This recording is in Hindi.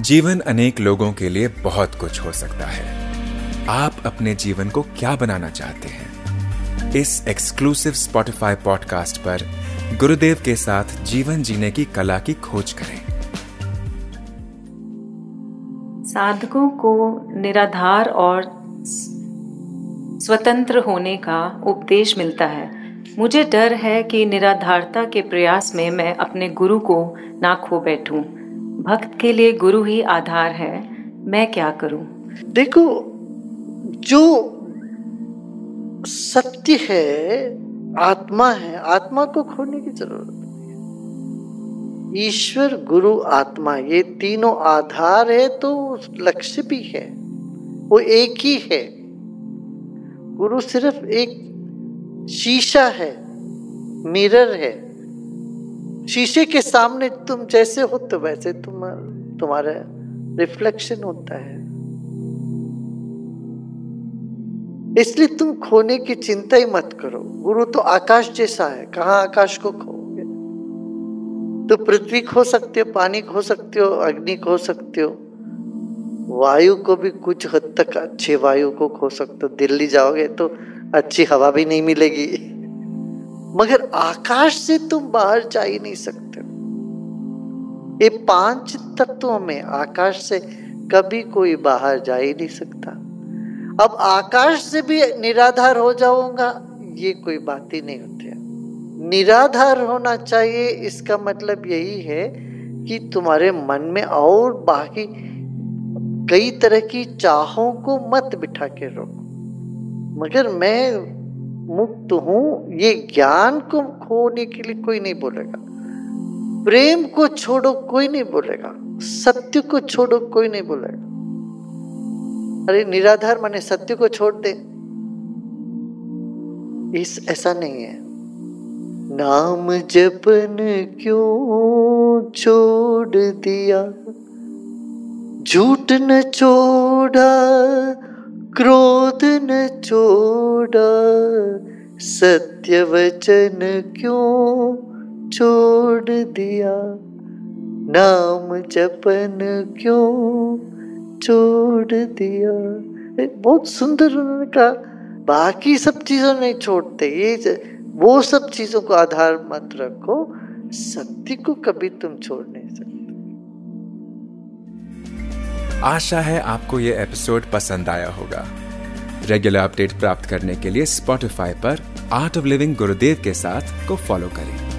जीवन अनेक लोगों के लिए बहुत कुछ हो सकता है। आप अपने जीवन को क्या बनाना चाहते हैं? इस एक्सक्लूसिव स्पॉटिफाई पॉडकास्ट पर गुरुदेव के साथ जीवन जीने की कला की खोज करें। साधकों को निराधार और स्वतंत्र होने का उपदेश मिलता है। मुझे डर है कि निराधारता के प्रयास में मैं अपने गुरु को ना खो बैठूं। भक्त के लिए गुरु ही आधार है, मैं क्या करूँ? देखो, जो सत्य है, आत्मा है, आत्मा को खोने की ज़रूरत नहीं ईश्वर, गुरु, आत्मा, ये तीनों आधार है तो लक्ष्य भी है, वो एक ही है। गुरु सिर्फ़ एक शीशा है, मिरर है। शीशे के सामने तुम जैसे हो तो वैसे तुम, तुम्हारा रिफ्लेक्शन होता है। इसलिए तुम खोने की चिंता ही मत करो। गुरु तो आकाश जैसा है। कहा आकाश को खोगे तो पृथ्वी खो सकते हो, पानी खो सकते हो, अग्नि खो सकते हो। वायु को भी कुछ हद तक अच्छे वायु को खो सकते हो। दिल्ली जाओगे तो अच्छी हवा भी नहीं मिलेगी। मगर आकाश से तुम बाहर जा ही नहीं सकते। ये पाँच तत्वों में आकाश से कभी कोई बाहर जा ही नहीं सकता। अब आकाश से भी निराधार हो जाऊँगा, ये कोई बात ही नहीं होती निराधार होना चाहिए, इसका मतलब यही है कि तुम्हारे मन में और बाकी कई तरह की चाहों को मत बिठा के रोको मगर मैं मुक्त हूँ, ये ज्ञान को खोने के लिए कोई नहीं बोलेगा। प्रेम को छोड़ो, कोई नहीं बोलेगा। सत्य को छोड़ो, कोई नहीं बोलेगा। अरे निराधार माने सत्य को छोड़ दे। इस, ऐसा नहीं है। नाम जपन क्यों छोड़ दिया? झूठ न छोड़ा, क्रोध न छोड़ा सत्य वचन क्यों छोड़ दिया? नाम जपन क्यों छोड़ दिया? बहुत सुंदर उन्होंने कहा, बाकी सब चीज़ों नहीं छोड़ते, ये वो सब चीज़ों को आधार मत रखो, सत्य को कभी तुम छोड़ नहीं सकते। आशा है आपको ये एपिसोड पसंद आया होगा। रेगुलर अपडेट प्राप्त करने के लिए स्पॉटिफाई पर आर्ट ऑफ़ लिविंग गुरुदेव के साथ को फॉलो करें।